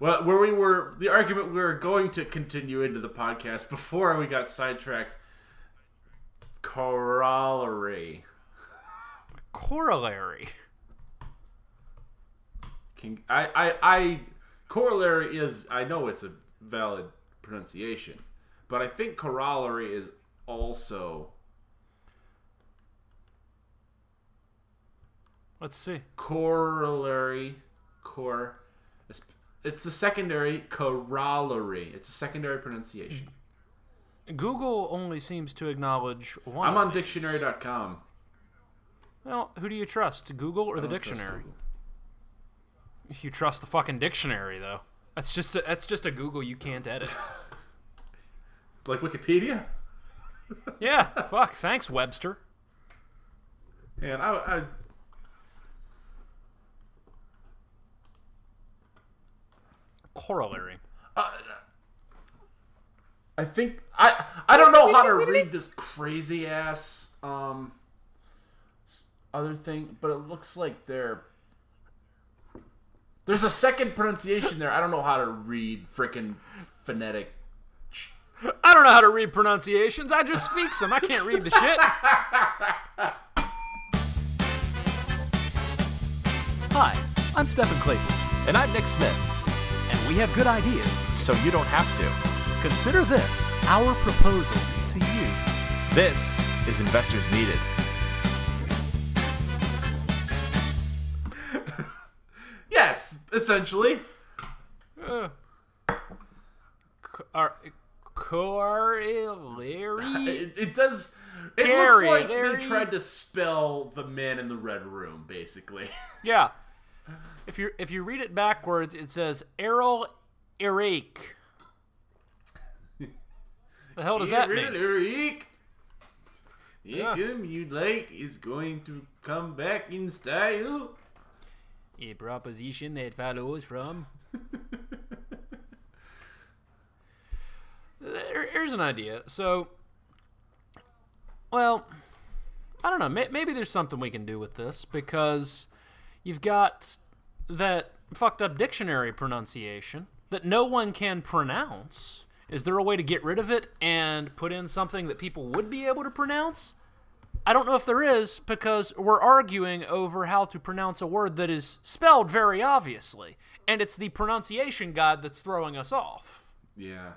Well, where we were, the argument we were going to continue into the podcast before we got sidetracked. Corollary. Corollary. Can, I, I, I, corollary is, I know it's a valid pronunciation, but I think corollary is also Let's see. corollary, cor. It's, the secondary corollary. It's a secondary pronunciation. Google only seems to acknowledge one. I'm on these. dictionary.com. Well, who do you trust, Google or the dictionary? You trust the fucking dictionary, though. That's just a, that's just a Google you can't edit. Like Wikipedia? yeah, fuck. Thanks, Webster. And I, I Corollary. I think I I don't know how to read this crazy ass um other thing, but it looks like they're there's a second pronunciation there. I don't know how to read freaking phonetic. I don't know how to read pronunciations. I just speak some. I can't read the shit. Hi, I'm Stephen Clayton, And I'm Nick Smith. And we have good ideas. So you don't have to. Consider this our proposal to you. This is Investors Needed. Yes, essentially. Uh, Ar- Corollary. It, it does. It Gary, looks like Larry. they tried to spell the man in the red room, basically. Yeah. If you if you read it backwards, it says Errol Eric. The hell does that mean? Eric. Yeah. Yakum you like is going to come back in style. A proposition that follows from. There- Here's an idea. So, well, I don't know. Maybe there's something we can do with this because you've got that fucked up dictionary pronunciation that no one can pronounce. Is there a way to get rid of it and put in something that people would be able to pronounce? I don't know if there is because we're arguing over how to pronounce a word that is spelled very obviously, and it's the pronunciation guide that's throwing us off. Yeah.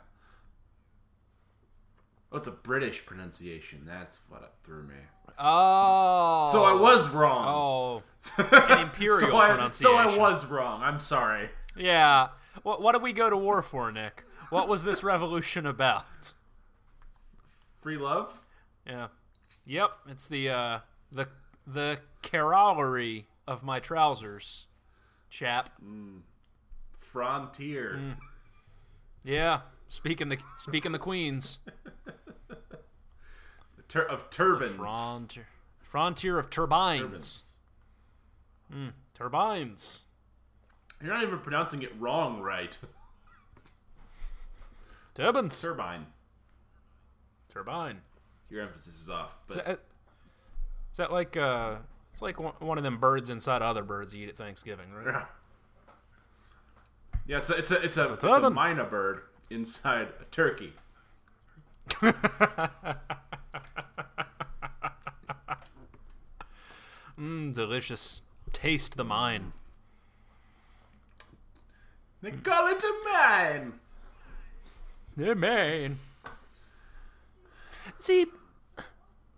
Oh, it's a British pronunciation. That's what threw me. Oh. So I was wrong. Oh. An imperial so, I, so I was wrong. I'm sorry. Yeah. What, what did we go to war for, Nick? What was this revolution about? Free love? Yeah. Yep. It's the uh the the corollary of my trousers, chap. Frontier. Mm. Yeah. Speaking the speaking the queens. Tur- of turbans. Frontier frontier of turbines. Turbans. Turbines. You're not even pronouncing it wrong right. Turbines. Turbine. Turbine. Your emphasis is off. Is But that, is that like uh it's like one, of them birds inside other birds you eat at Thanksgiving, right? yeah, Yeah, it's a it's a it's a, it's a turbine. myna bird inside a turkey. Mmm, delicious. Taste the mine. They call it a mine. Yeah, mine. See,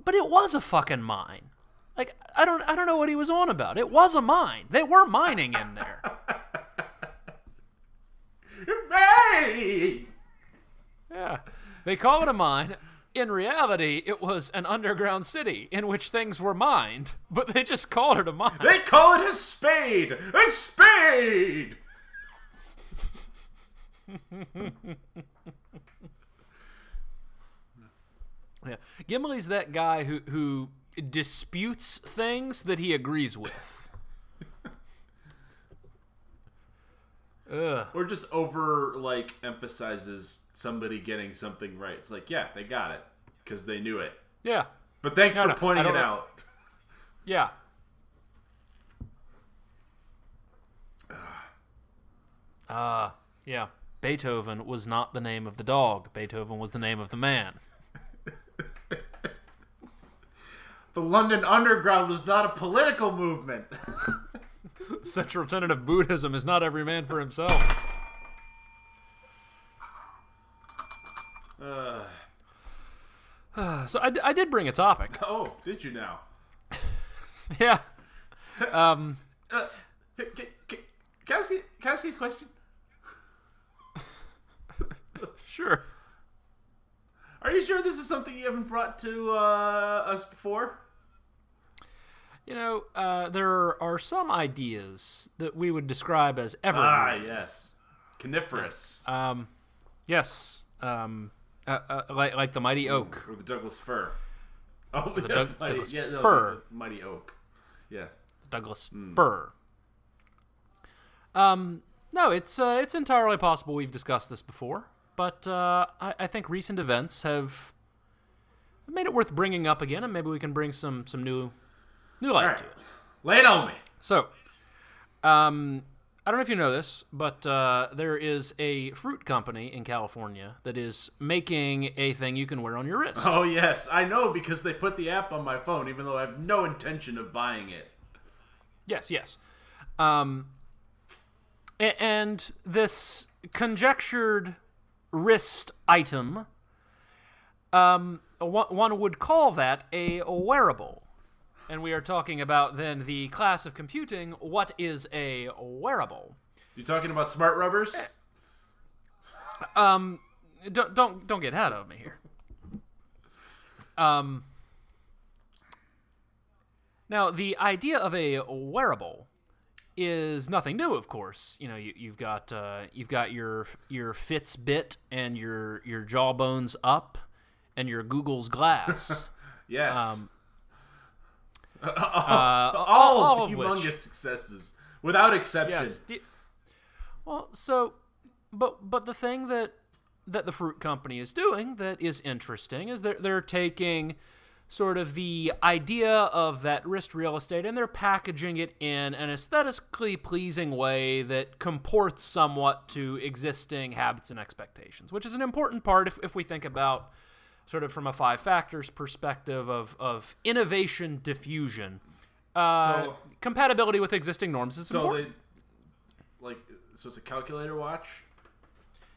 but it was a fucking mine. Like I don't, I don't know what he was on about. It was a mine. They were mining in there. Mine. Yeah, they call it a mine. In reality, it was an underground city in which things were mined, but they just called it a mine. They call it a spade. A spade. Yeah. Gimli's that guy who who disputes things that he agrees with. Ugh. Or just over like emphasizes somebody getting something right. It's like, yeah, they got it because they knew it. Yeah. But thanks No, for no, pointing it know. out. Yeah. Uh Yeah. Beethoven was not the name of the dog. Beethoven was the name of the man. The London Underground was not a political movement. Central tenet of Buddhism is not every man for himself. so I, d- I did bring a topic. oh, did you now? Yeah. Um, Uh, can, can, I ask you, can I ask you a question? sure. Are you sure this is something you haven't brought to uh, us before? You know, uh, there are some ideas that we would describe as evergreen. Ah, yes. Coniferous. Um, yes. Um, uh, uh, like like the mighty oak. or the Douglas fir. Oh, the Doug- mighty, Douglas yeah, no, fir. the mighty oak. Yeah. Douglas fir. Um, no, it's uh, it's entirely possible we've discussed this before, but uh, I, I think recent events have made it worth bringing up again, and maybe we can bring some some new new light right. to it. Lay it on me. So, um, I don't know if you know this, but uh, there is a fruit company in California that is making a thing you can wear on your wrist. Oh, yes. I know because they put the app on my phone, even though I have no intention of buying it. Yes, yes. Um, and this conjectured wrist item, um, one would call that a wearable. And we are talking about then the class of computing. What is a wearable? You talking about smart rubbers? Um, don't don't don't get ahead of me here. Um. Now, the idea of a wearable is nothing new, of course. You know, you, you've got uh, you've got your your Fitbit and your your Jawbone's UP, and your Google's Glass. Yes. um, Uh, uh, all, all of humongous which- successes, without exception. Yes. the- well, so, but but the thing that that the fruit company is doing that is interesting is that they're taking sort of the idea of that wrist real estate and they're packaging it in an aesthetically pleasing way that comports somewhat to existing habits and expectations, which is an important part if, if we think about sort of from a five factors perspective of, of innovation diffusion. Uh, So- compatibility with existing norms is So important. they, like, so it's a calculator watch.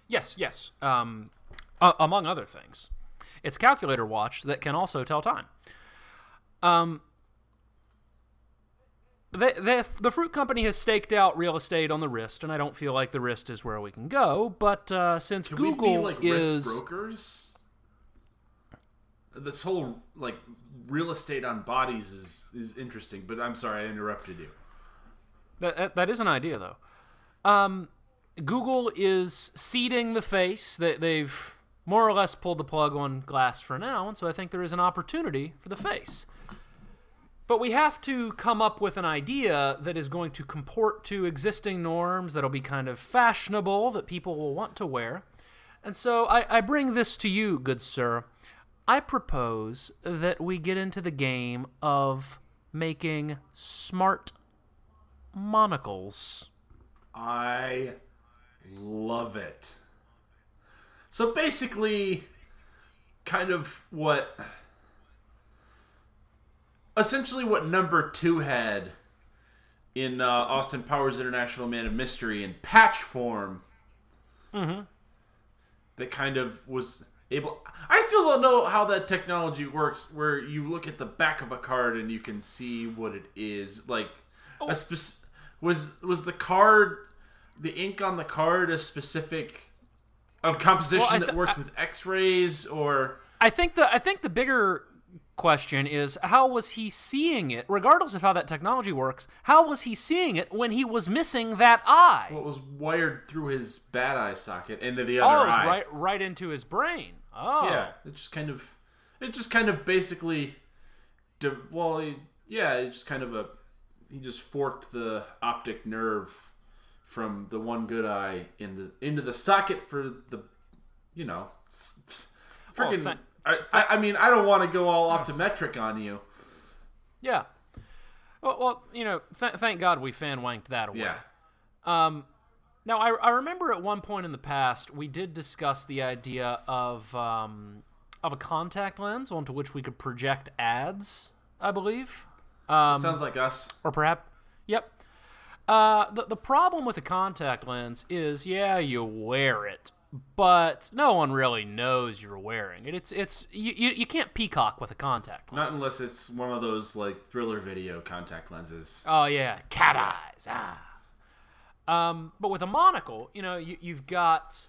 Yes, yes. Um, uh, among other things, it's a calculator watch that can also tell time. Um, the, the, the fruit company has staked out real estate on the wrist, and I don't feel like the wrist is where we can go. But uh, since Can Google we be like is wrist brokers? This whole like real estate on bodies is is interesting, but I'm sorry I interrupted you. That, that, that is an idea, though. Um, Google is ceding the face. They, they've more or less pulled the plug on glass for now, and so I think there is an opportunity for the face. But we have to come up with an idea that is going to comport to existing norms, that'll be kind of fashionable, that people will want to wear. And so I, I bring this to you, good sir. I propose that we get into the game of making smart monocles. I love it. So basically, kind of what. Essentially, what number two had in uh, Austin Powers International Man of Mystery in patch form. Mm-hmm. That kind of was able. I still don't know how that technology works, where you look at the back of a card and you can see what it is. Like, a oh. spec- was was the card, the ink on the card, a specific of composition Well, I that th- works I- with X-rays or I think the I think the bigger question is how was he seeing it regardless of how that technology works how was he seeing it when he was missing that eye what was wired through his bad eye socket into the oh other it was eye. right right into his brain oh Yeah, it just kind of, it just kind of basically, well, he, yeah, it just kind of a, he just forked the optic nerve from the one good eye into into the socket for the, you know, freaking. thank- I, I, I mean, I don't want to go all optometric on you. yeah well, well you know th- thank god we fan wanked that away Yeah. Um, now, I, I remember at one point in the past we did discuss the idea of um, of a contact lens onto which we could project ads. I believe, um, Sounds like us. or perhaps, yep. Uh, the the problem with a contact lens is, yeah, you wear it, but no one really knows you're wearing it. It's it's you you, you can't peacock with a contact lens. Not unless it's one of those like thriller video contact lenses. Oh yeah, cat eyes. Ah. Um, but with a monocle, you know, you, you've got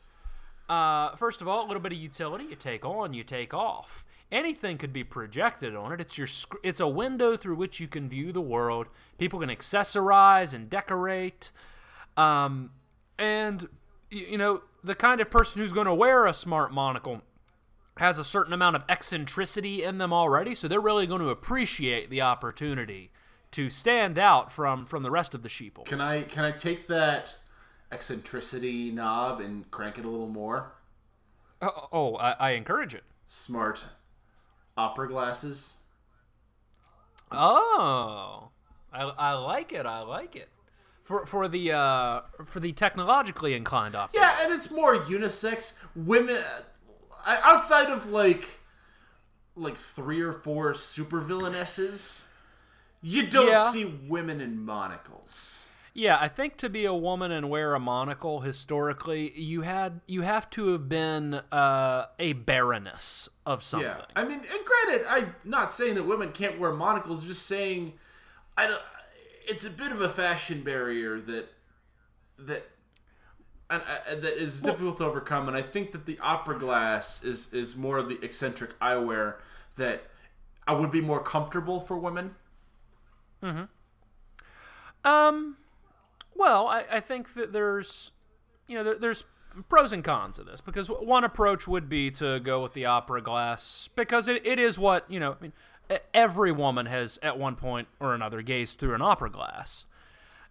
uh, first of all a little bit of utility. You take on, you take off. Anything could be projected on it. It's your it's a window through which you can view the world. People can accessorize and decorate. Um, and y- you know, the kind of person who's going to wear a smart monocle has a certain amount of eccentricity in them already, so they're really going to appreciate the opportunity to stand out from from the rest of the sheeple. Can I can I take that eccentricity knob and crank it a little more? Oh, oh I, I encourage it. Smart opera glasses. Oh, I, I like it. I like it. For for the uh, for the technologically inclined opera. Yeah, and it's more unisex. Women uh, outside of like like three or four supervillainesses, you don't Yeah. see women in monocles. Yeah, I think to be a woman and wear a monocle historically, you had you have to have been uh, a baroness of something. Yeah, I mean, and granted, I'm not saying that women can't wear monocles. I'm just saying, I don't. It's a bit of a fashion barrier that that and, uh, that is difficult to overcome. And I think that the opera glass is is more of the eccentric eyewear that I would be more comfortable for women. Um, well, I, I think that there's, you know, there, there's pros and cons of this because one approach would be to go with the opera glass because it, it is what you know. I mean, every woman has at one point or another gazed through an opera glass,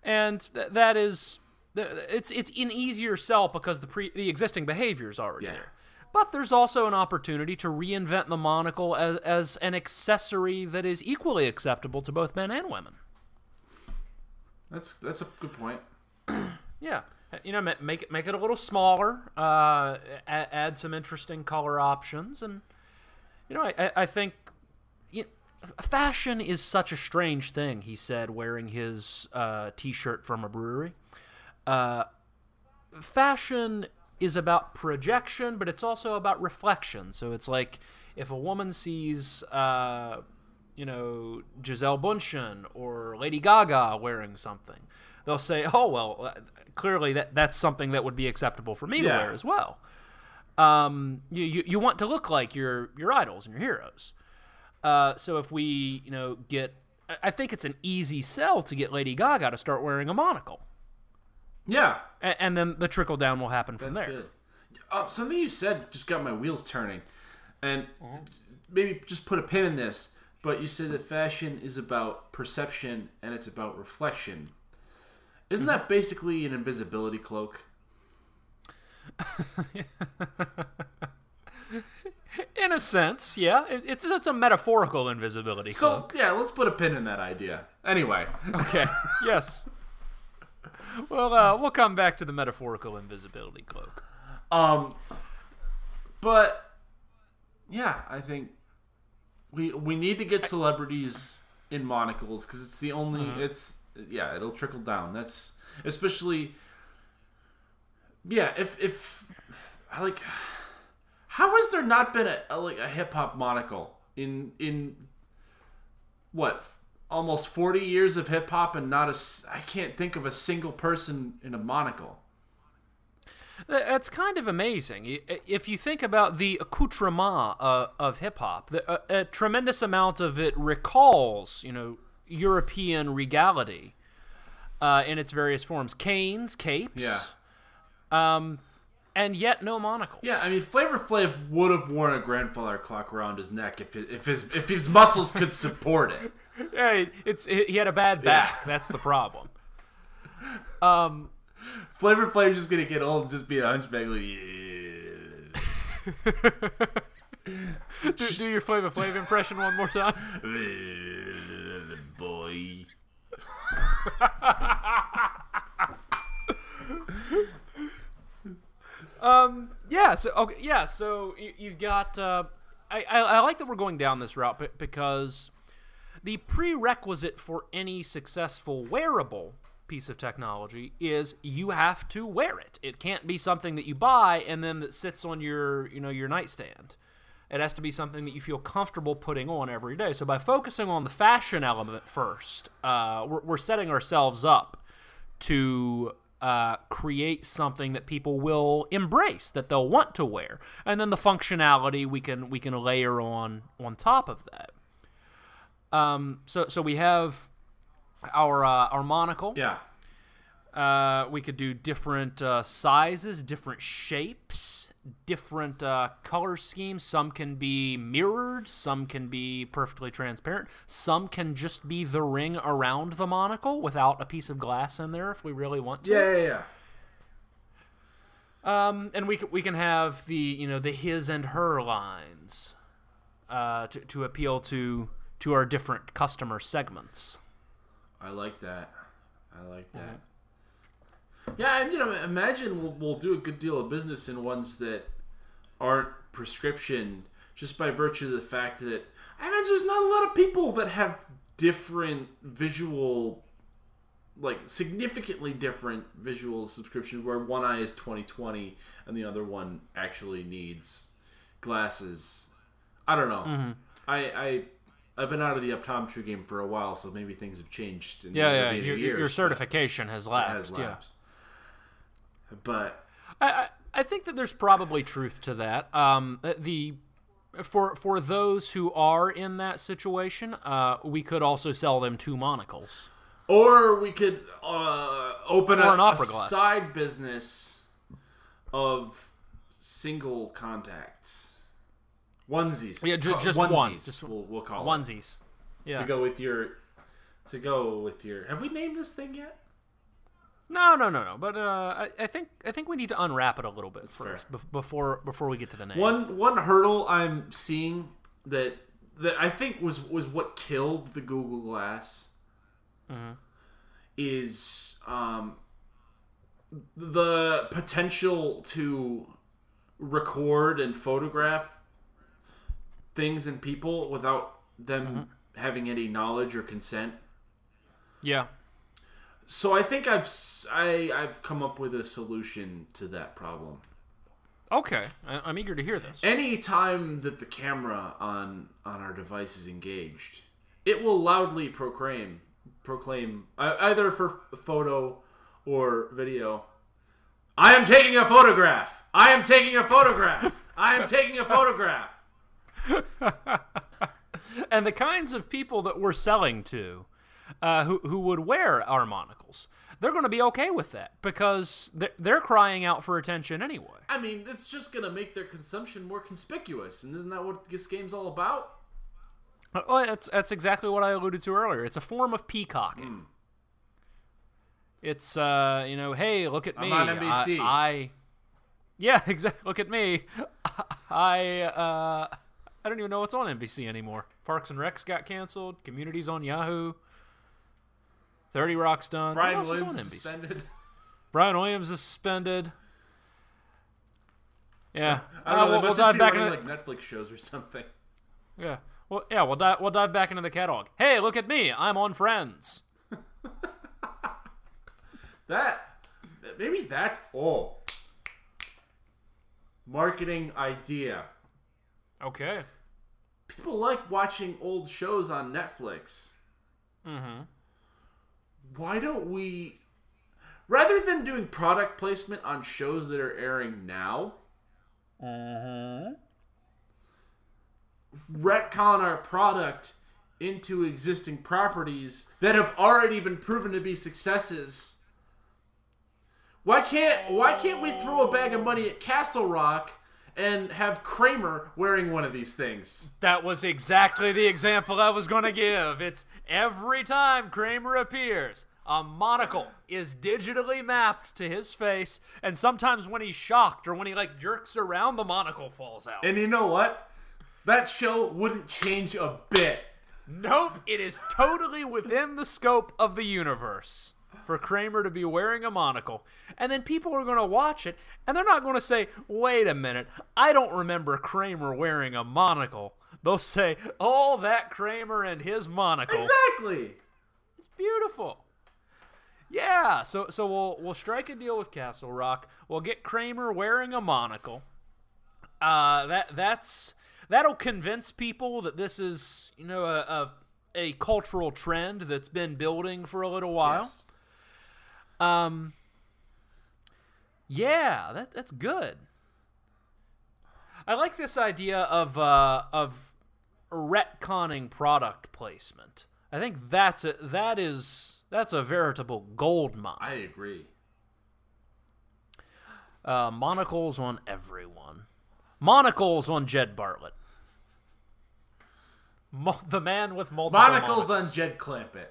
and th- that is, it's it's an easier sell because the pre the existing behavior is already Yeah. there. But there's also an opportunity to reinvent the monocle as, as an accessory that is equally acceptable to both men and women. That's that's a good point. Yeah, you know, make it make it a little smaller. Uh, add, add some interesting color options, and you know, I, I, think you fashion is such a strange thing. He said, wearing his uh, T-shirt from a brewery. Uh, fashion is about projection, but it's also about reflection. So it's like if a woman sees, uh, you know, Gisele Bündchen or Lady Gaga wearing something, they'll say, "Oh well, uh, clearly that that's something that would be acceptable for me to wear as well." Um, you, you you want to look like your your idols and your heroes. Uh, so if we, you know, get, I think it's an easy sell to get Lady Gaga to start wearing a monocle, Yeah, A- and then the trickle down will happen from that's there. good. Uh, something you said just got my wheels turning, and maybe just put a pin in this. But you said that fashion is about perception and it's about reflection. Isn't that basically an invisibility cloak? In a sense, yeah, it, it's it's a metaphorical invisibility So cloak. yeah, let's put a pin in that idea. Anyway, Okay, yes. Well, uh, we'll come back to the metaphorical invisibility cloak. um, but yeah, I think we we need to get celebrities in monocles because it's the only it's yeah it'll trickle down. That's especially yeah if if like how has there not been a, a like a hip hop monocle in in what almost 40 years of hip hop and not a I can't think of a single person in a monocle. That's kind of amazing. If you think about the accoutrement uh, of hip hop, a, a tremendous amount of it recalls, you know, European regality uh, in its various forms: canes, capes, Yeah. um, and yet no monocle. Yeah, I mean, Flavor Flav would have worn a grandfather clock around his neck if it, if his if his muscles could support it. Hey, it's he had a bad back. That's the problem. Um, Flavor Flav's just gonna get old and just be a hunchback. Like, do, do your Flavor Flav impression one more time. "Yeah, boy. Um. Yeah. So okay. Yeah. So you, you've got. Uh, I, I I like that we're going down this route because the prerequisite for any successful wearable piece of technology is you have to wear it. It can't be something that you buy and then that sits on your you know your nightstand. It has to be something that you feel comfortable putting on every day. So by focusing on the fashion element first, uh, we're, we're setting ourselves up to uh, create something that people will embrace, that they'll want to wear, and then the functionality we can we can layer on on top of that. Um, so so we have our uh, our monocle. Yeah. Uh, we could do different uh, sizes, different shapes, different uh, color schemes. Some can be mirrored, some can be perfectly transparent, some can just be the ring around the monocle without a piece of glass in there if we really want to. Yeah, yeah, yeah. Um, and we can, we can have the you know the his and her lines uh, to to appeal to to our different customer segments. I like that. I like that. Yeah, and you know, imagine we'll, we'll do a good deal of business in ones that aren't prescription, just by virtue of the fact that I imagine there's not a lot of people that have different visual, like significantly different visual subscriptions, where one eye is 2020 and the other one actually needs glasses. I don't know. Mm-hmm. I I. I've been out of the optometry game for a while, so maybe things have changed. In Yeah, yeah. Your, years, your certification has lapsed. has yeah. lapsed. But I, I I think that there's probably truth to that. Um, the for for those who are in that situation, uh, we could also sell them two monocles. or we could uh, open Or a, an opera a glass. side business of single contacts, onesies. Yeah, ju- just onesies, one. Just we'll, we'll call it Onesies. Yeah. to go with your to go with your. Have we named this thing yet? No, no, no, no. But uh, I, I think I think we need to unwrap it a little bit fair. first bef- before before we get to the name. One one hurdle I'm seeing that that I think was was what killed the Google Glass is um, the potential to record and photograph things and people without them having any knowledge or consent. Yeah. So I think I've I, I've come up with a solution to that problem. Okay. I, I'm eager to hear this. Any time that the camera on on our device is engaged, it will loudly proclaim proclaim uh, either for photo or video. I am taking a photograph. I am taking a photograph. I am taking a photograph. and the kinds of people that we're selling to uh, who, who would wear our monocles they're going to be okay with that because they're, they're crying out for attention anyway. I mean, it's just gonna make their consumption more conspicuous, and isn't that what this game's all about? Uh, well, that's, that's exactly what i alluded to earlier. It's a form of peacocking. It's uh you know hey look at me. I'm on NBC. I, I yeah exactly. Look at me. I uh i don't even know what's on nbc anymore parks and recs got canceled communities on yahoo 30 rock's done Brian Williams suspended. Brian Williams is suspended. Yeah, I don't Uh, know. we'll, we'll dive back into like Netflix shows or something. yeah. Well, yeah, we'll dive we'll dive back into the catalog. Hey, look at me! I'm on Friends. That maybe that's all. marketing idea. Okay. People like watching old shows on Netflix. Mm-hmm. Why don't we, rather than doing product placement on shows that are airing now, Mm-hmm. retcon our product into existing properties that have already been proven to be successes? Why can't why can't we throw a bag of money at Castle Rock and have Kramer wearing one of these things? That was exactly the example I was going to give. It's every time Kramer appears, a monocle is digitally mapped to his face, and sometimes when he's shocked or when he like jerks around, the monocle falls out. And you know what? That show wouldn't change a bit. Nope, it is totally within the scope of the universe for Kramer to be wearing a monocle. And then people are going to watch it and they're not going to say, wait a minute, I don't remember Kramer wearing a monocle. They'll say, oh, that Kramer and his monocle. Exactly. It's beautiful. Yeah, so so we'll we'll strike a deal with Castle Rock. We'll get Kramer wearing a monocle. Uh, that that's that'll convince people that this is you know a a, a cultural trend that's been building for a little while. Yes. Um. Yeah, that that's good. I like this idea of uh, of retconning product placement. I think that's a, that is that's a veritable gold mine. I agree. Uh, monocles on everyone. Monocles on Jed Bartlet. Mo- the man with multiple Monocles monocles. on Jed Clampett.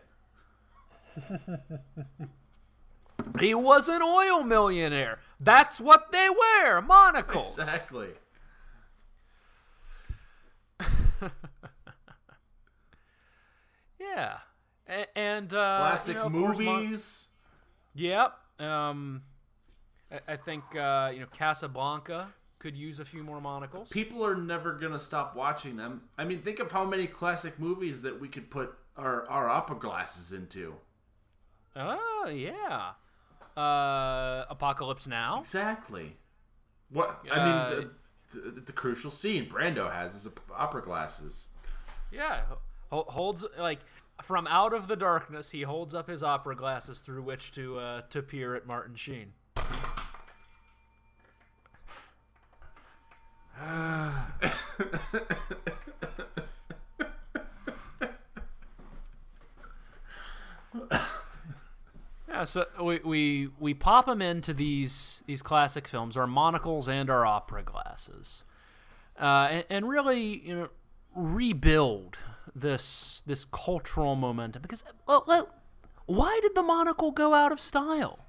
He was an oil millionaire. That's what they wear. Monocles. Exactly. Yeah. A- and uh, Classic you know, course, mon- movies. Yep. Um, I, I think uh, you know Casablanca could use a few more monocles. People are never gonna stop watching them. I mean, think of how many classic movies that we could put our our opera glasses into. oh yeah. Uh, Apocalypse Now. Exactly. What I Uh, mean, the, the, the crucial scene Brando has is opera glasses. Yeah. Holds like from out of the darkness, he holds up his opera glasses through which to uh, to peer at Martin Sheen. Yeah, so we, we we pop them into these these classic films, our monocles and our opera glasses, uh, and, and really you know rebuild this this cultural momentum. Because well, well, why did the monocle go out of style?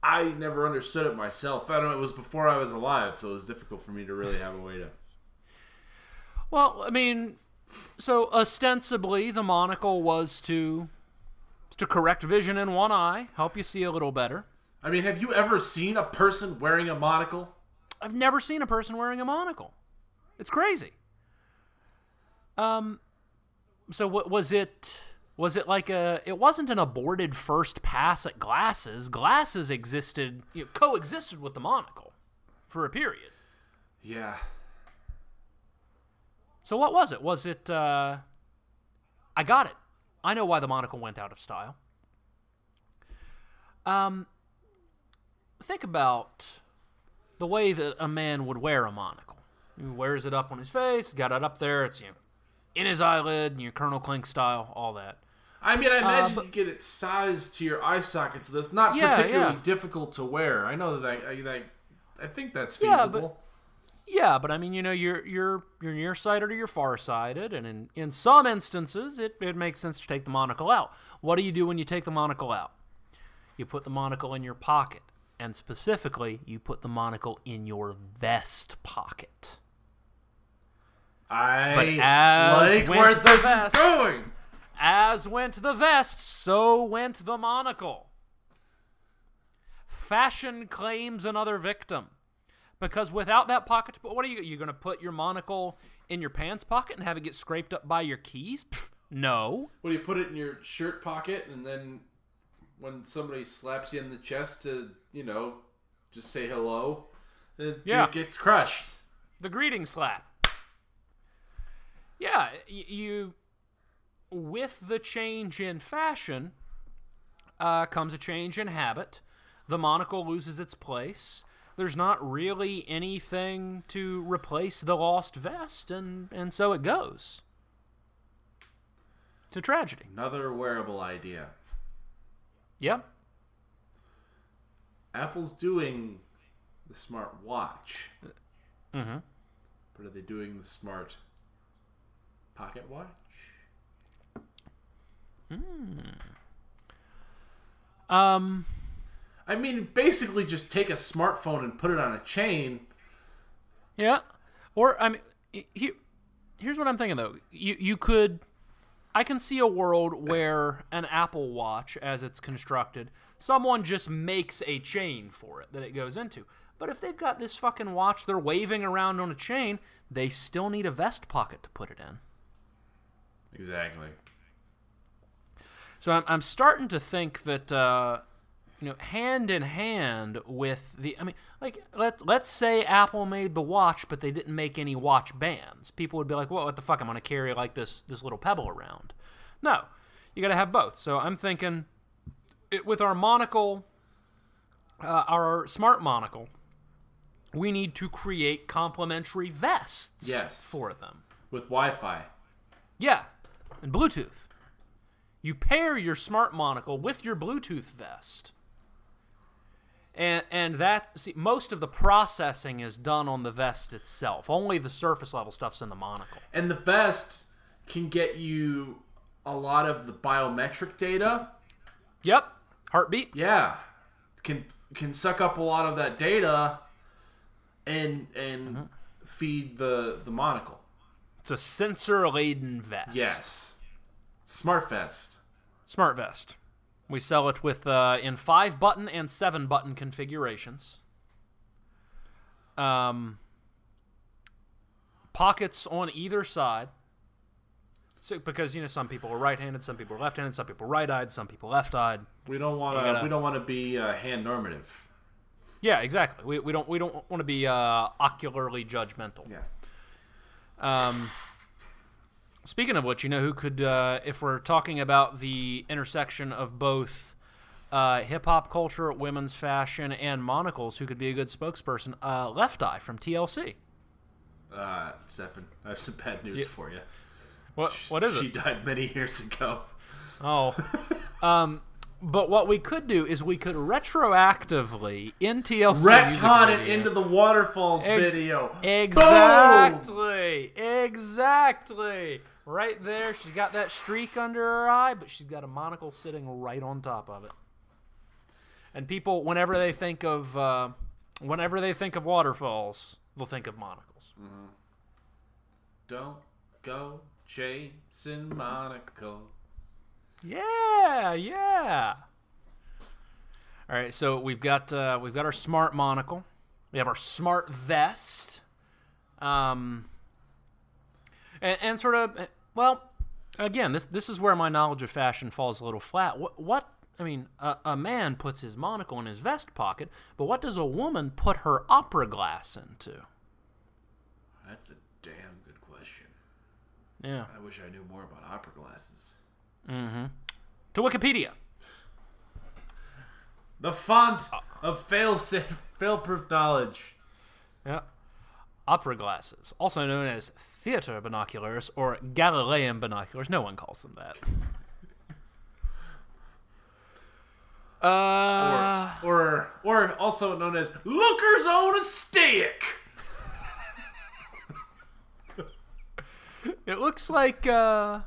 I never understood it myself. I don't know. It was before I was alive, so it was difficult for me to really have a way to. Well, I mean, so ostensibly the monocle was to to correct vision in one eye, help you see a little better. I mean, have you ever seen a person wearing a monocle? I've never seen a person wearing a monocle. It's crazy. Um, so what was it? Was it like a? It wasn't an aborted first pass at glasses. Glasses existed, you know, coexisted with the monocle for a period. Yeah. So what was it? Was it? Uh, I got it. I know why the monocle went out of style. Um, think about the way that a man would wear a monocle. He wears it up on his face, got it up there. It's you know, in his eyelid, your Colonel Klink style, all that. I mean, I imagine but- you get it sized to your eye socket, so that's not Yeah, particularly yeah. difficult to wear. I know that. I, that I think that's Yeah, feasible. but- Yeah, but I mean, you know, you're you're you're nearsighted or you're farsighted, and in, in some instances, it, it makes sense to take the monocle out. What do you do when you take the monocle out? You put the monocle in your pocket, and specifically, you put the monocle in your vest pocket. I But as like where the vest- going. As went the vest, so went the monocle. Fashion claims another victim. Because without that pocket, what are you? You going to put your monocle in your pants pocket and have it get scraped up by your keys? Pff, no. What do you put it in your shirt pocket, and then when somebody slaps you in the chest to, you know, just say hello, it, Yeah. it gets crushed. The greeting slap. Yeah, you. With the change in fashion uh, comes a change in habit. The monocle loses its place. There's not really anything to replace the lost vest, and, and so it goes. It's a tragedy. Another wearable idea. Yep. Apple's doing the smart watch, Mm-hmm. but are they doing the smart pocket watch? Hmm. Um. I mean, basically, just take a smartphone and put it on a chain. Yeah. Or I mean, here, here's what I'm thinking though. You you could I can see a world where an Apple Watch, as it's constructed, someone just makes a chain for it that it goes into. But if they've got this fucking watch they're waving around on a chain, they still need a vest pocket to put it in. Exactly. So I'm, I'm starting to think that uh, you know, hand in hand with the. I mean, like let let's say Apple made the watch, but they didn't make any watch bands. People would be like, "Well, what the fuck? I'm gonna carry like this this little pebble around." No, you got to have both. So I'm thinking, it, with our monocle, uh, our smart monocle, we need to create complementary vests. Yes. for them. With Wi-Fi. Yeah, and Bluetooth. You pair your smart monocle with your Bluetooth vest. And and that see most of the processing is done on the vest itself. Only the surface level stuff's in the monocle. And the vest can get you a lot of the biometric data. Yep. Heartbeat. Yeah. Can can suck up a lot of that data and and mm-hmm. feed the the monocle. It's a sensor laden vest. Yes. Smart vest. Smart vest. We sell it with uh, in five button and seven button configurations. Um, pockets on either side. So, because you know some people are right-handed, some people are left-handed, some people right-eyed, some people left-eyed. We don't want to. We don't want to be uh, hand normative. Yeah, exactly. We, we don't we don't want to be uh, ocularly judgmental. Yes. Um, speaking of which, you know who could, uh, if we're talking about the intersection of both uh, hip hop culture, women's fashion, and monocles, who could be a good spokesperson? Uh, Left Eye from TLC. Uh, Stefan, I have some bad news for you. What what is she it? She died many years ago. Oh, um, but what we could do is we could retroactively in TLC Retcon it into the waterfalls Ex- video. Boom! Exactly. Right there, she's got that streak under her eye, but she's got a monocle sitting right on top of it. And people, whenever they think of, uh, whenever they think of waterfalls, they'll think of monocles. Don't go chasing monocles. Yeah, yeah. All right, so we've got uh, we've got our smart monocle. We have our smart vest. Um, and, and sort of, well, again, this this is where my knowledge of fashion falls a little flat. What what I mean, a, a man puts his monocle in his vest pocket, but what does a woman put her opera glass into? That's a damn good question. Yeah, I wish I knew more about opera glasses. Mm-hmm. To Wikipedia. The font of fail-safe, fail-proof knowledge. Yeah. Opera glasses, also known as theater binoculars or Galilean binoculars. No one calls them that. Uh, Or, or also known as lookers on a stick. it looks like uh,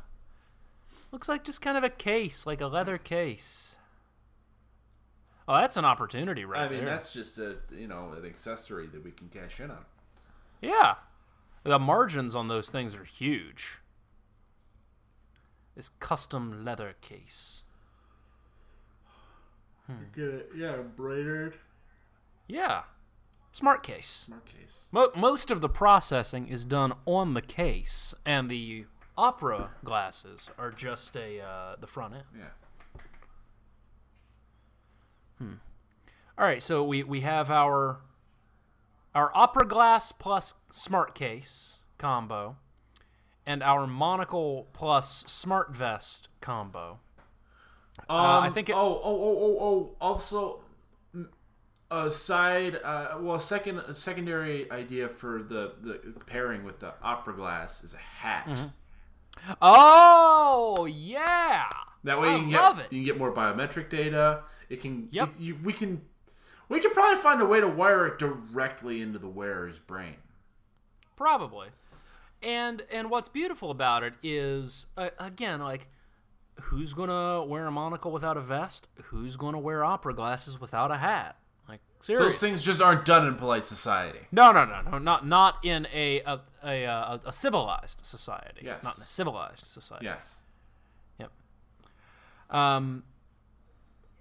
looks like just kind of a case, like a leather case. Oh, that's an opportunity right I mean, there. that's just a you know an accessory that we can cash in on. Yeah. The margins on those things are huge. This custom leather case. You get it? Yeah, embroidered. Yeah. Smart case. Smart case. Mo- most of the processing is done on the case, and the opera glasses are just a uh, the front end. Yeah. Hmm. All right, so we, we have our our opera glass plus smart case combo, and our monocle plus smart vest combo. Um, I think it- oh, oh, oh, oh, oh. Also, a side, uh, well, a second, a secondary idea for the the pairing with the opera glass is a hat. Mm-hmm. Oh yeah, That way I you can love get it. you can get more biometric data. It can. Yep. it- you, we can. We could probably find a way to wire it directly into the wearer's brain. Probably. And and what's beautiful about it is uh, again like who's going to wear a monocle without a vest? Who's going to wear opera glasses without a hat? Like seriously. Those things just aren't done in polite society. No, no, no, no, not not in a a, a, a, a civilized society. Yes. Not in a civilized society. Yes. Yep. Um,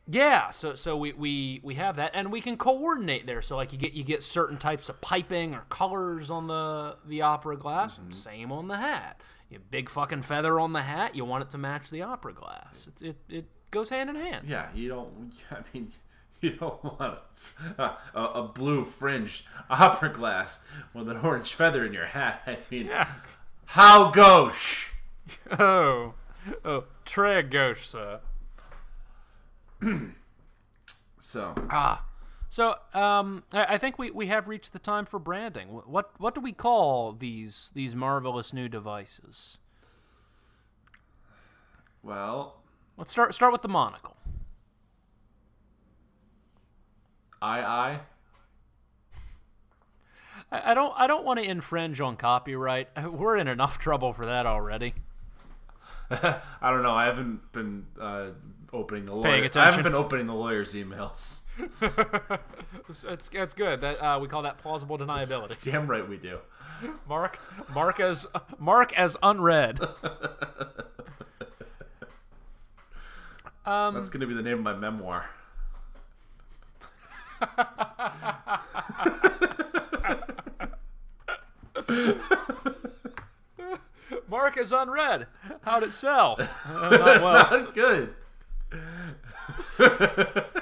yeah, so so we, we we have that, and we can coordinate there. So like you get you get certain types of piping or colors on the the opera glass. Mm-hmm. Same on the hat. You have big fucking feather on the hat. You want it to match the opera glass. It it, it goes hand in hand. Yeah, you don't. I mean, you don't want a, a, a blue fringed opera glass with an orange feather in your hat. I mean, Yeah. how gauche? Oh, oh, très gauche, sir. So, Ah, so um, I, I think we, we have reached the time for branding. What what do we call these these marvelous new devices? well, Let's start start with the monocle. I I I, don't I don't want to infringe on copyright. We're in enough trouble for that already. I don't know. I haven't been uh, opening the lawyer. I haven't been opening the lawyer's emails. It's it's, good. That uh, we call that plausible deniability. Damn right we do. Mark mark as mark as unread. Um, That's gonna be the name of my memoir. Mark as unread. How'd it sell? Uh, not well. not Good.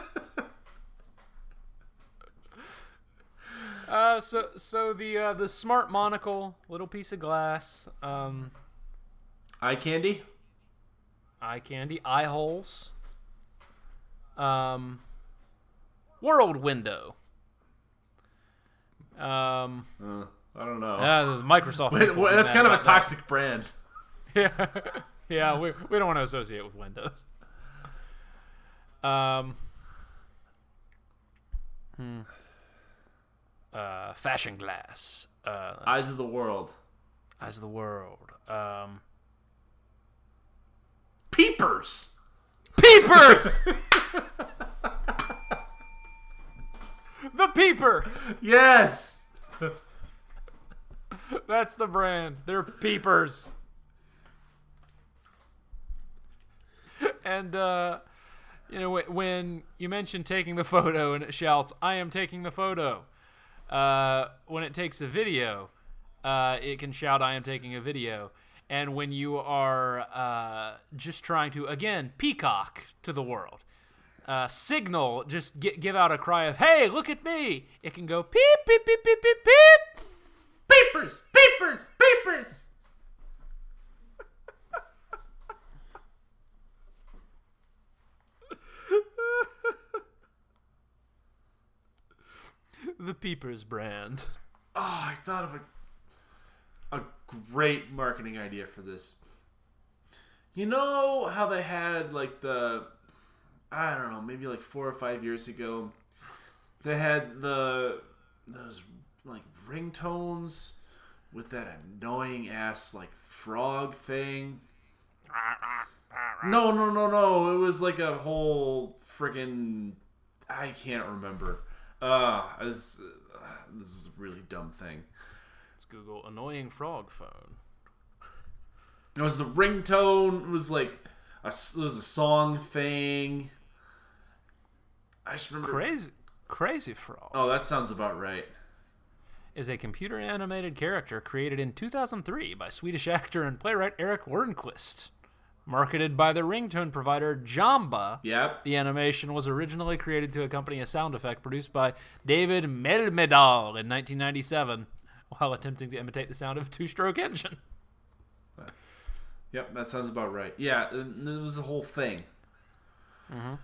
Uh, so so the uh, the smart monocle, little piece of glass, um, Eye candy. eye candy, eye holes, um, world window. Um, Uh, I don't know. uh, the Microsoft. Wait, get that's kind of a about that. toxic brand. Yeah, yeah, we we don't want to associate with Windows. Um. Hmm. Uh, fashion glass. Uh, Eyes of the world. eyes of the world. Um. Peepers. Peepers. the peeper. Yes. That's the brand. They're peepers. And uh, you know when you mention taking the photo and it shouts, "I am taking the photo." Uh, when it takes a video, uh, it can shout, "I am taking a video." And when you are uh, just trying to again peacock to the world, uh, signal, just gi- give out a cry of "Hey, look at me!" It can go peep peep peep peep peep peep. Peepers. Peepers. Peepers. The Peepers brand. Oh, I thought of a a great marketing idea for this. You know how they had like the I don't know, maybe like 4 or 5 years ago they had the those like ringtones with that annoying ass like frog thing. No, no, no, no. It was like a whole friggin' I can't remember. Uh, this, uh, this is a really dumb thing. Let's Google annoying frog phone. It was the ringtone. It was like a, it was a song thing. I just remember. Crazy, Crazy Frog Oh, that sounds about right. is a computer animated character created in 2003 by Swedish actor and playwright Erik Wernquist. Marketed by the ringtone provider Jamba, Yep. the animation was originally created to accompany a sound effect produced by David Malmedahl in 1997 while attempting to imitate the sound of a two stroke engine. Yep, that sounds about right. Yeah, it was the whole thing. Hmm.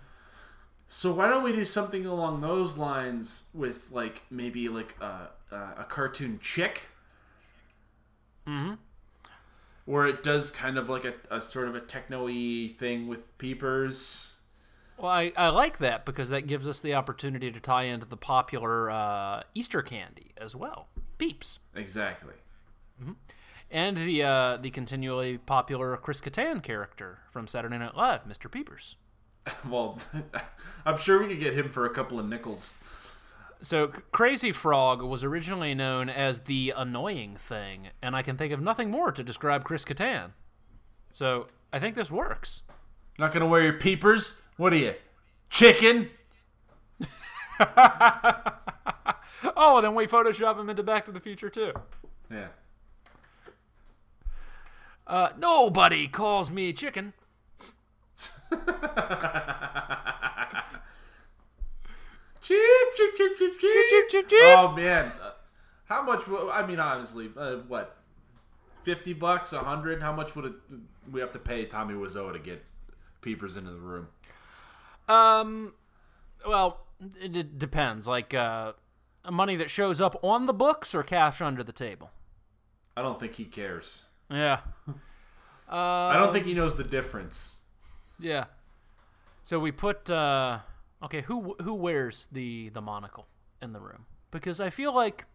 So why don't we do something along those lines with like maybe like a a, a cartoon chick? Mm-hmm. Where it does kind of like a, a sort of a techno-y thing with peepers. Well, I, I like that because that gives us the opportunity to tie into the popular uh, Easter candy as well, Peeps, Exactly. and the uh, the continually popular Chris Kattan character from Saturday Night Live, Mr. Peepers. Well, I'm sure we could get him for a couple of nickels. So, Crazy Frog was originally known as the annoying thing, and I can think of nothing more to describe Chris Kattan. So, I think this works. Not gonna wear your peepers? What are you, chicken? Oh, then we Photoshop him into Back to the Future too. Yeah. Uh, nobody calls me chicken. Cheep, cheep, cheep. Oh man, Uh, how much? I mean, honestly, uh, what? Fifty bucks, a hundred? How much would it? We have to pay Tommy Wiseau to get peepers into the room. Um, well, it, it depends. Like, uh, money that shows up on the books or cash under the table. I don't think he cares. Yeah. I don't think he knows the difference. Yeah. So we put uh okay, who who wears the the monocle in the room? Because I feel like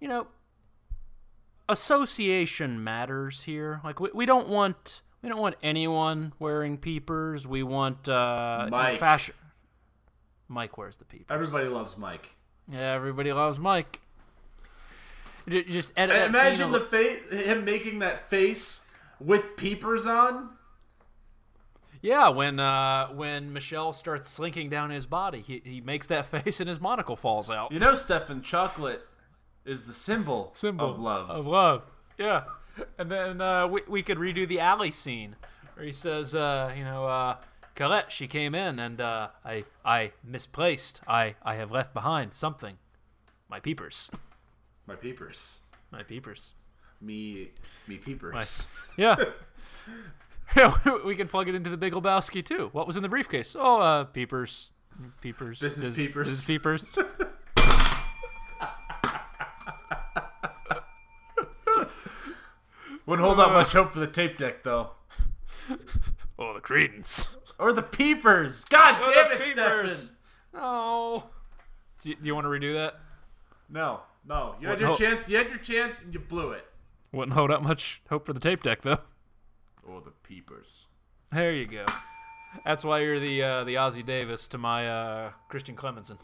you know association matters here. Like we, we don't want we don't want anyone wearing peepers. We want uh Mike. fashion Mike wears the peepers. Everybody loves Mike. yeah, everybody loves Mike. J- Just edit Imagine the face, him making that face with peepers on. Yeah, when uh, when Michelle starts slinking down his body, he, he makes that face and his monocle falls out. You know, Stefan, chocolate is the symbol, symbol of love. Of love. Yeah. And then uh, we we could redo the alley scene where he says, uh, you know, uh, Colette, she came in and uh, I I misplaced. I I have left behind something. My peepers. My peepers. My peepers. Me, me peepers. Nice. Yeah. Yeah, we can plug it into the Big Lebowski too. What was in the briefcase? Oh, uh, peepers, peepers. This is peepers. This is peepers. Wouldn't hold out much hope for the tape deck, though. oh, the Creedence. Or the peepers. God Oh, damn it, peepers. Stefan. Oh. Do you, do you want to redo that? No, no. You had your no. chance. You had your chance, and you blew it. Wouldn't hold out much hope for the tape deck though. Oh, the peepers. There you go. That's why you're the uh, the Ossie Davis to my uh, Christian Clemenson.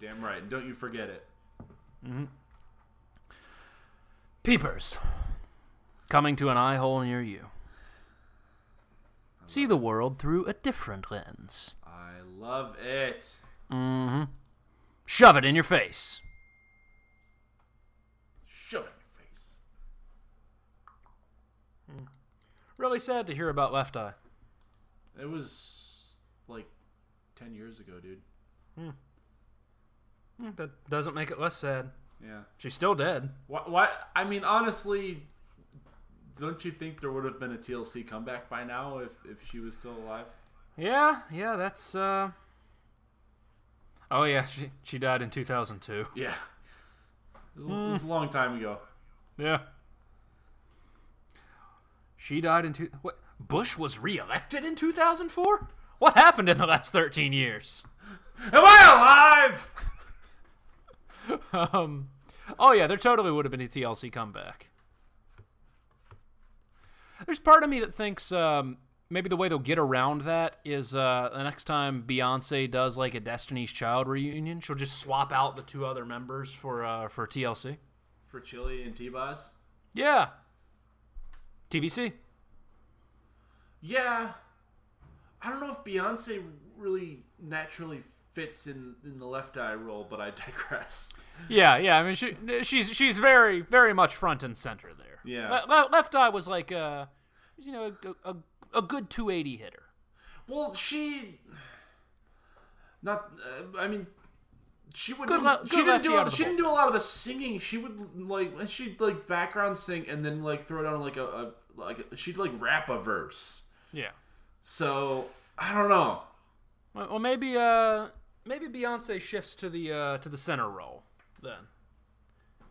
Damn right. And don't you forget it. Mm-hmm. Peepers. Coming to an eye hole near you. See the world through a different lens. I love it. Mm-hmm. Shove it in your face. Shove it in your face. Really sad to hear about Left Eye. It was like ten years ago, dude. Hmm. Hmm, that doesn't make it less sad. Yeah. She's still dead. Why? why I mean, honestly, don't you think there would have been a TLC comeback by now if if she was still alive? Yeah, yeah, that's uh Oh yeah, she she died in 2002. Yeah. It was, a- it was a hmm. long time ago. Yeah. She died in two. What? Bush was reelected in 2004? What happened in the last 13 years? Am I alive? Um. Oh yeah, there totally would have been a TLC comeback. There's part of me that thinks um, maybe the way they'll get around that is uh, the next time Beyonce does like a Destiny's Child reunion, she'll just swap out the two other members for uh, for TLC. For Chili and T-Boz? Yeah. TBC. Yeah. I don't know if Beyonce really naturally fits in in the left eye role, but I digress. Yeah, yeah. I mean, she she's she's very very much front and center there. Yeah. Le- Le- Left Eye was like uh you know a, a, a good 280 hitter. Well, she not. Uh, I mean, she would good, le- she didn't do. A, she didn't do a lot of the singing. She would like. She'd like background sing and then like throw down like a, a like she'd like rap a verse. Yeah. So I don't know. Well, maybe uh maybe Beyonce shifts to the uh to the center role then,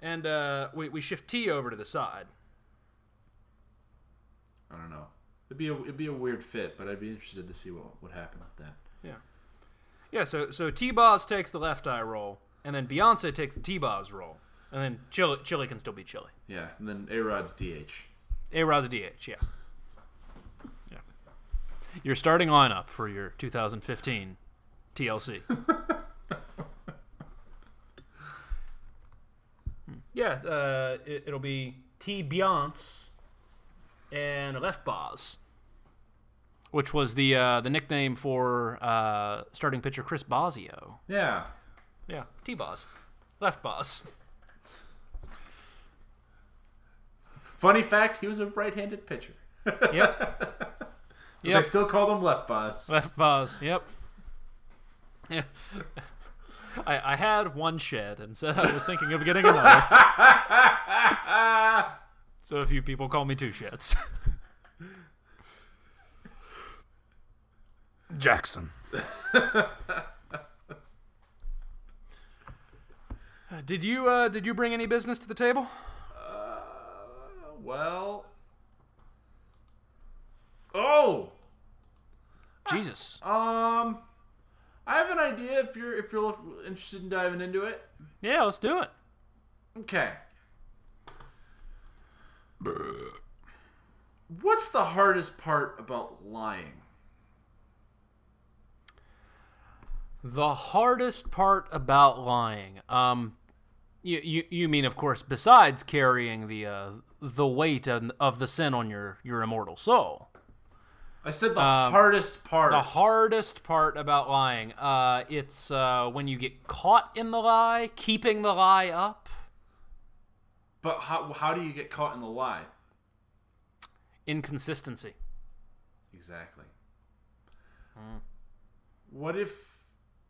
and uh we we shift T over to the side. I don't know. It'd be a it'd be a weird fit, but I'd be interested to see what what happened with that. Yeah. Yeah. So so T Boz takes the left eye role, and then Beyonce takes the T Boz role, and then Chili Chili can still be Chili. Yeah, and then A Rod's DH. A Rod's DH. Yeah. Yeah. Your starting lineup for your 2015 TLC. yeah, uh, it, it'll be T Beyonce and left Boz. which was the uh, the nickname for uh, starting pitcher Chris Bosio. Yeah. Yeah, T Boz, left Boz. Funny fact, he was a right-handed pitcher. Yep. They yep. still called him left Boz. Left Boz. Yep. Yeah. I, I had one shed and said I was thinking of getting another. so a few people call me two sheds. Jackson. Uh, did you uh, did you bring any business to the table? Well. Oh. Jesus. Um. I have an idea. If you're if you're interested in diving into it. Yeah, let's do it. Okay. What's the hardest part about lying? The hardest part about lying, um, you you, you mean of course besides carrying the uh, the weight of, of the sin on your your immortal soul. I said the hardest part. The hardest part about lying, uh, it's uh, when you get caught in the lie, keeping the lie up. but how how do you get caught in the lie? Inconsistency. Exactly. What if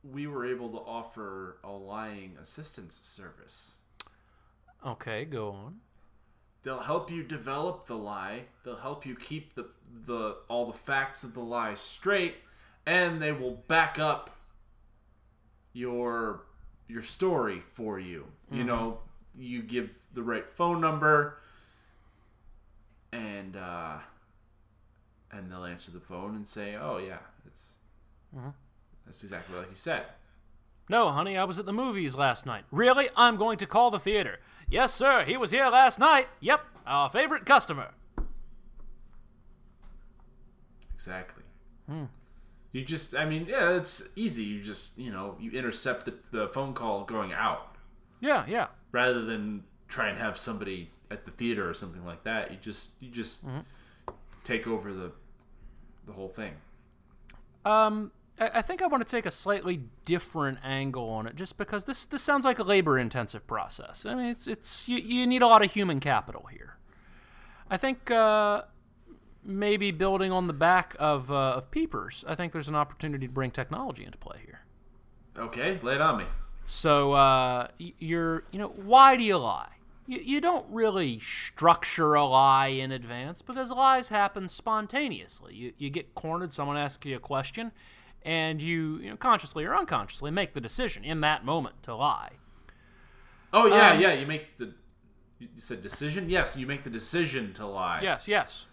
we were able to offer a lying assistance service? Okay, go on. They'll help you develop the lie. They'll help you keep the the all the facts of the lie straight, and they will back up your your story for you. You know, you give the right phone number, and uh, and they'll answer the phone and say, "Oh yeah, it's that's exactly like you said." No, honey, I was at the movies last night. Really? I'm going to call the theater. Yes, sir, he was here last night. Yep, our favorite customer. Exactly. You just, I mean, yeah, it's easy. You just, you know, you intercept the, the phone call going out Yeah, yeah. rather than try and have somebody at the theater or something like that. You just, you just take over the the whole thing. Um, I I think I want to take a slightly different angle on it, just because this this sounds like a labor-intensive process. I mean, it's it's you, you need a lot of human capital here. I think uh, maybe building on the back of uh, of peepers, I think there's an opportunity to bring technology into play here. Okay, lay it on me. So uh, you're, you know, why do you lie? You, you don't really structure a lie in advance because lies happen spontaneously. You, you get cornered, someone asks you a question, and you, you know, consciously or unconsciously make the decision in that moment to lie. Oh yeah, Um, yeah. You make the. You said decision. Yes, you make the decision to lie. Yes, yes.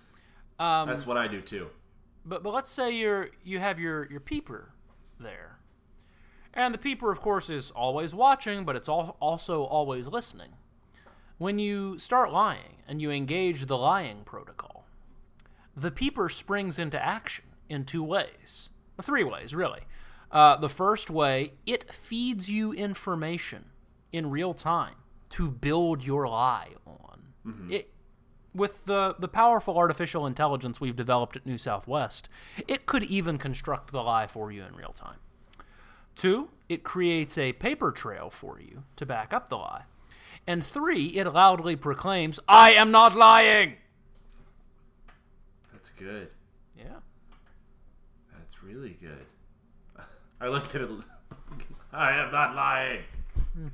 Um, that's what I do too. But but let's say you're you have your your peeper there, and the peeper, of course, is always watching, but it's al- also always listening. When you start lying and you engage the lying protocol, the peeper springs into action in two ways, three ways really. Uh, the first way, it feeds you information in real time to build your lie on. It with the, the powerful artificial intelligence we've developed at New Southwest, it could even construct the lie for you in real time. Two, it creates a paper trail for you to back up the lie. And three, it loudly proclaims, I am not lying! That's good. Really good. I looked at it. I am not lying.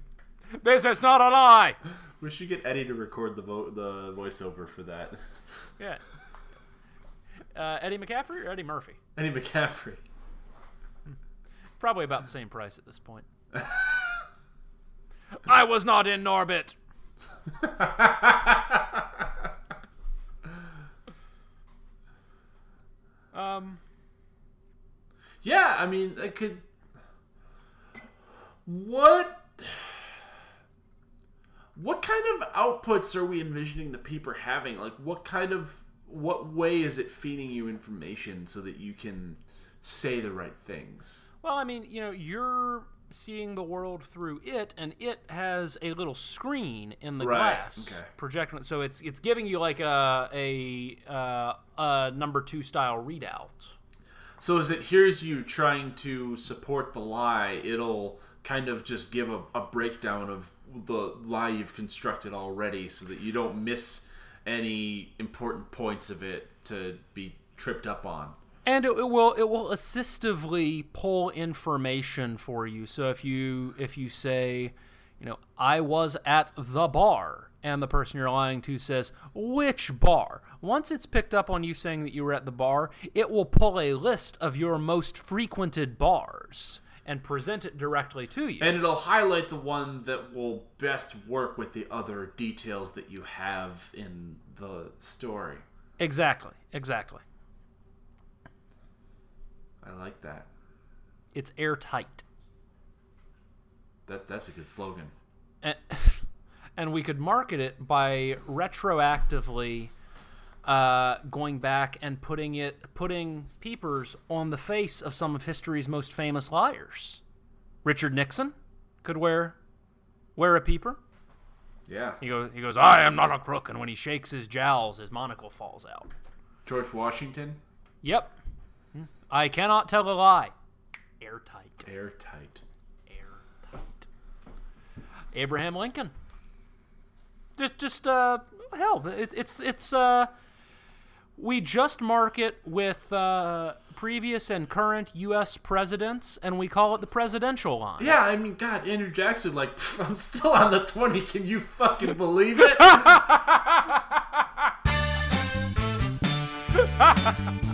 This is not a lie! We should get Eddie to record the vo- the voiceover for that. Yeah. Uh, Eddie McCaffrey or Eddie Murphy? Eddie McCaffrey. Probably about the same price at this point. I was not in Norbit! um, Yeah, I mean, it could. What? What kind of outputs are we envisioning the paper having? Like, what kind of. What way is it feeding you information so that you can say the right things? Well, I mean, you know, you're seeing the world through it, and it has a little screen in the Right, glass okay. projecting. So it's it's giving you like a a uh, a number two style readout. So as it hears you trying to support the lie, it'll kind of just give a, a breakdown of the lie you've constructed already, so that you don't miss any important points of it to be tripped up on. and it, it will it will assistively pull information for you. So if you if you say, you know, I was at the bar, and the person you're lying to says which bar, once it's picked up on you saying that you were at the bar, it will pull a list of your most frequented bars and present it directly to you. And it'll highlight the one that will best work with the other details that you have in the story. exactly, exactly. I like that. It's airtight. That that's a good slogan. and, and we could market it by retroactively uh, going back and putting it putting peepers on the face of some of history's most famous liars. Richard Nixon could wear wear a peeper. Yeah. He goes he goes I am not a crook, and when he shakes his jowls, his monocle falls out. George Washington, Yep, I cannot tell a lie. Airtight. airtight. airtight. Abraham Lincoln just, just uh, hell, it, it's it's uh, we just mark it with uh, previous and current U.S. presidents, and we call it the presidential line. Yeah, I mean, God, Andrew Jackson, like, pff, I'm still on the twenty. Can you fucking believe it?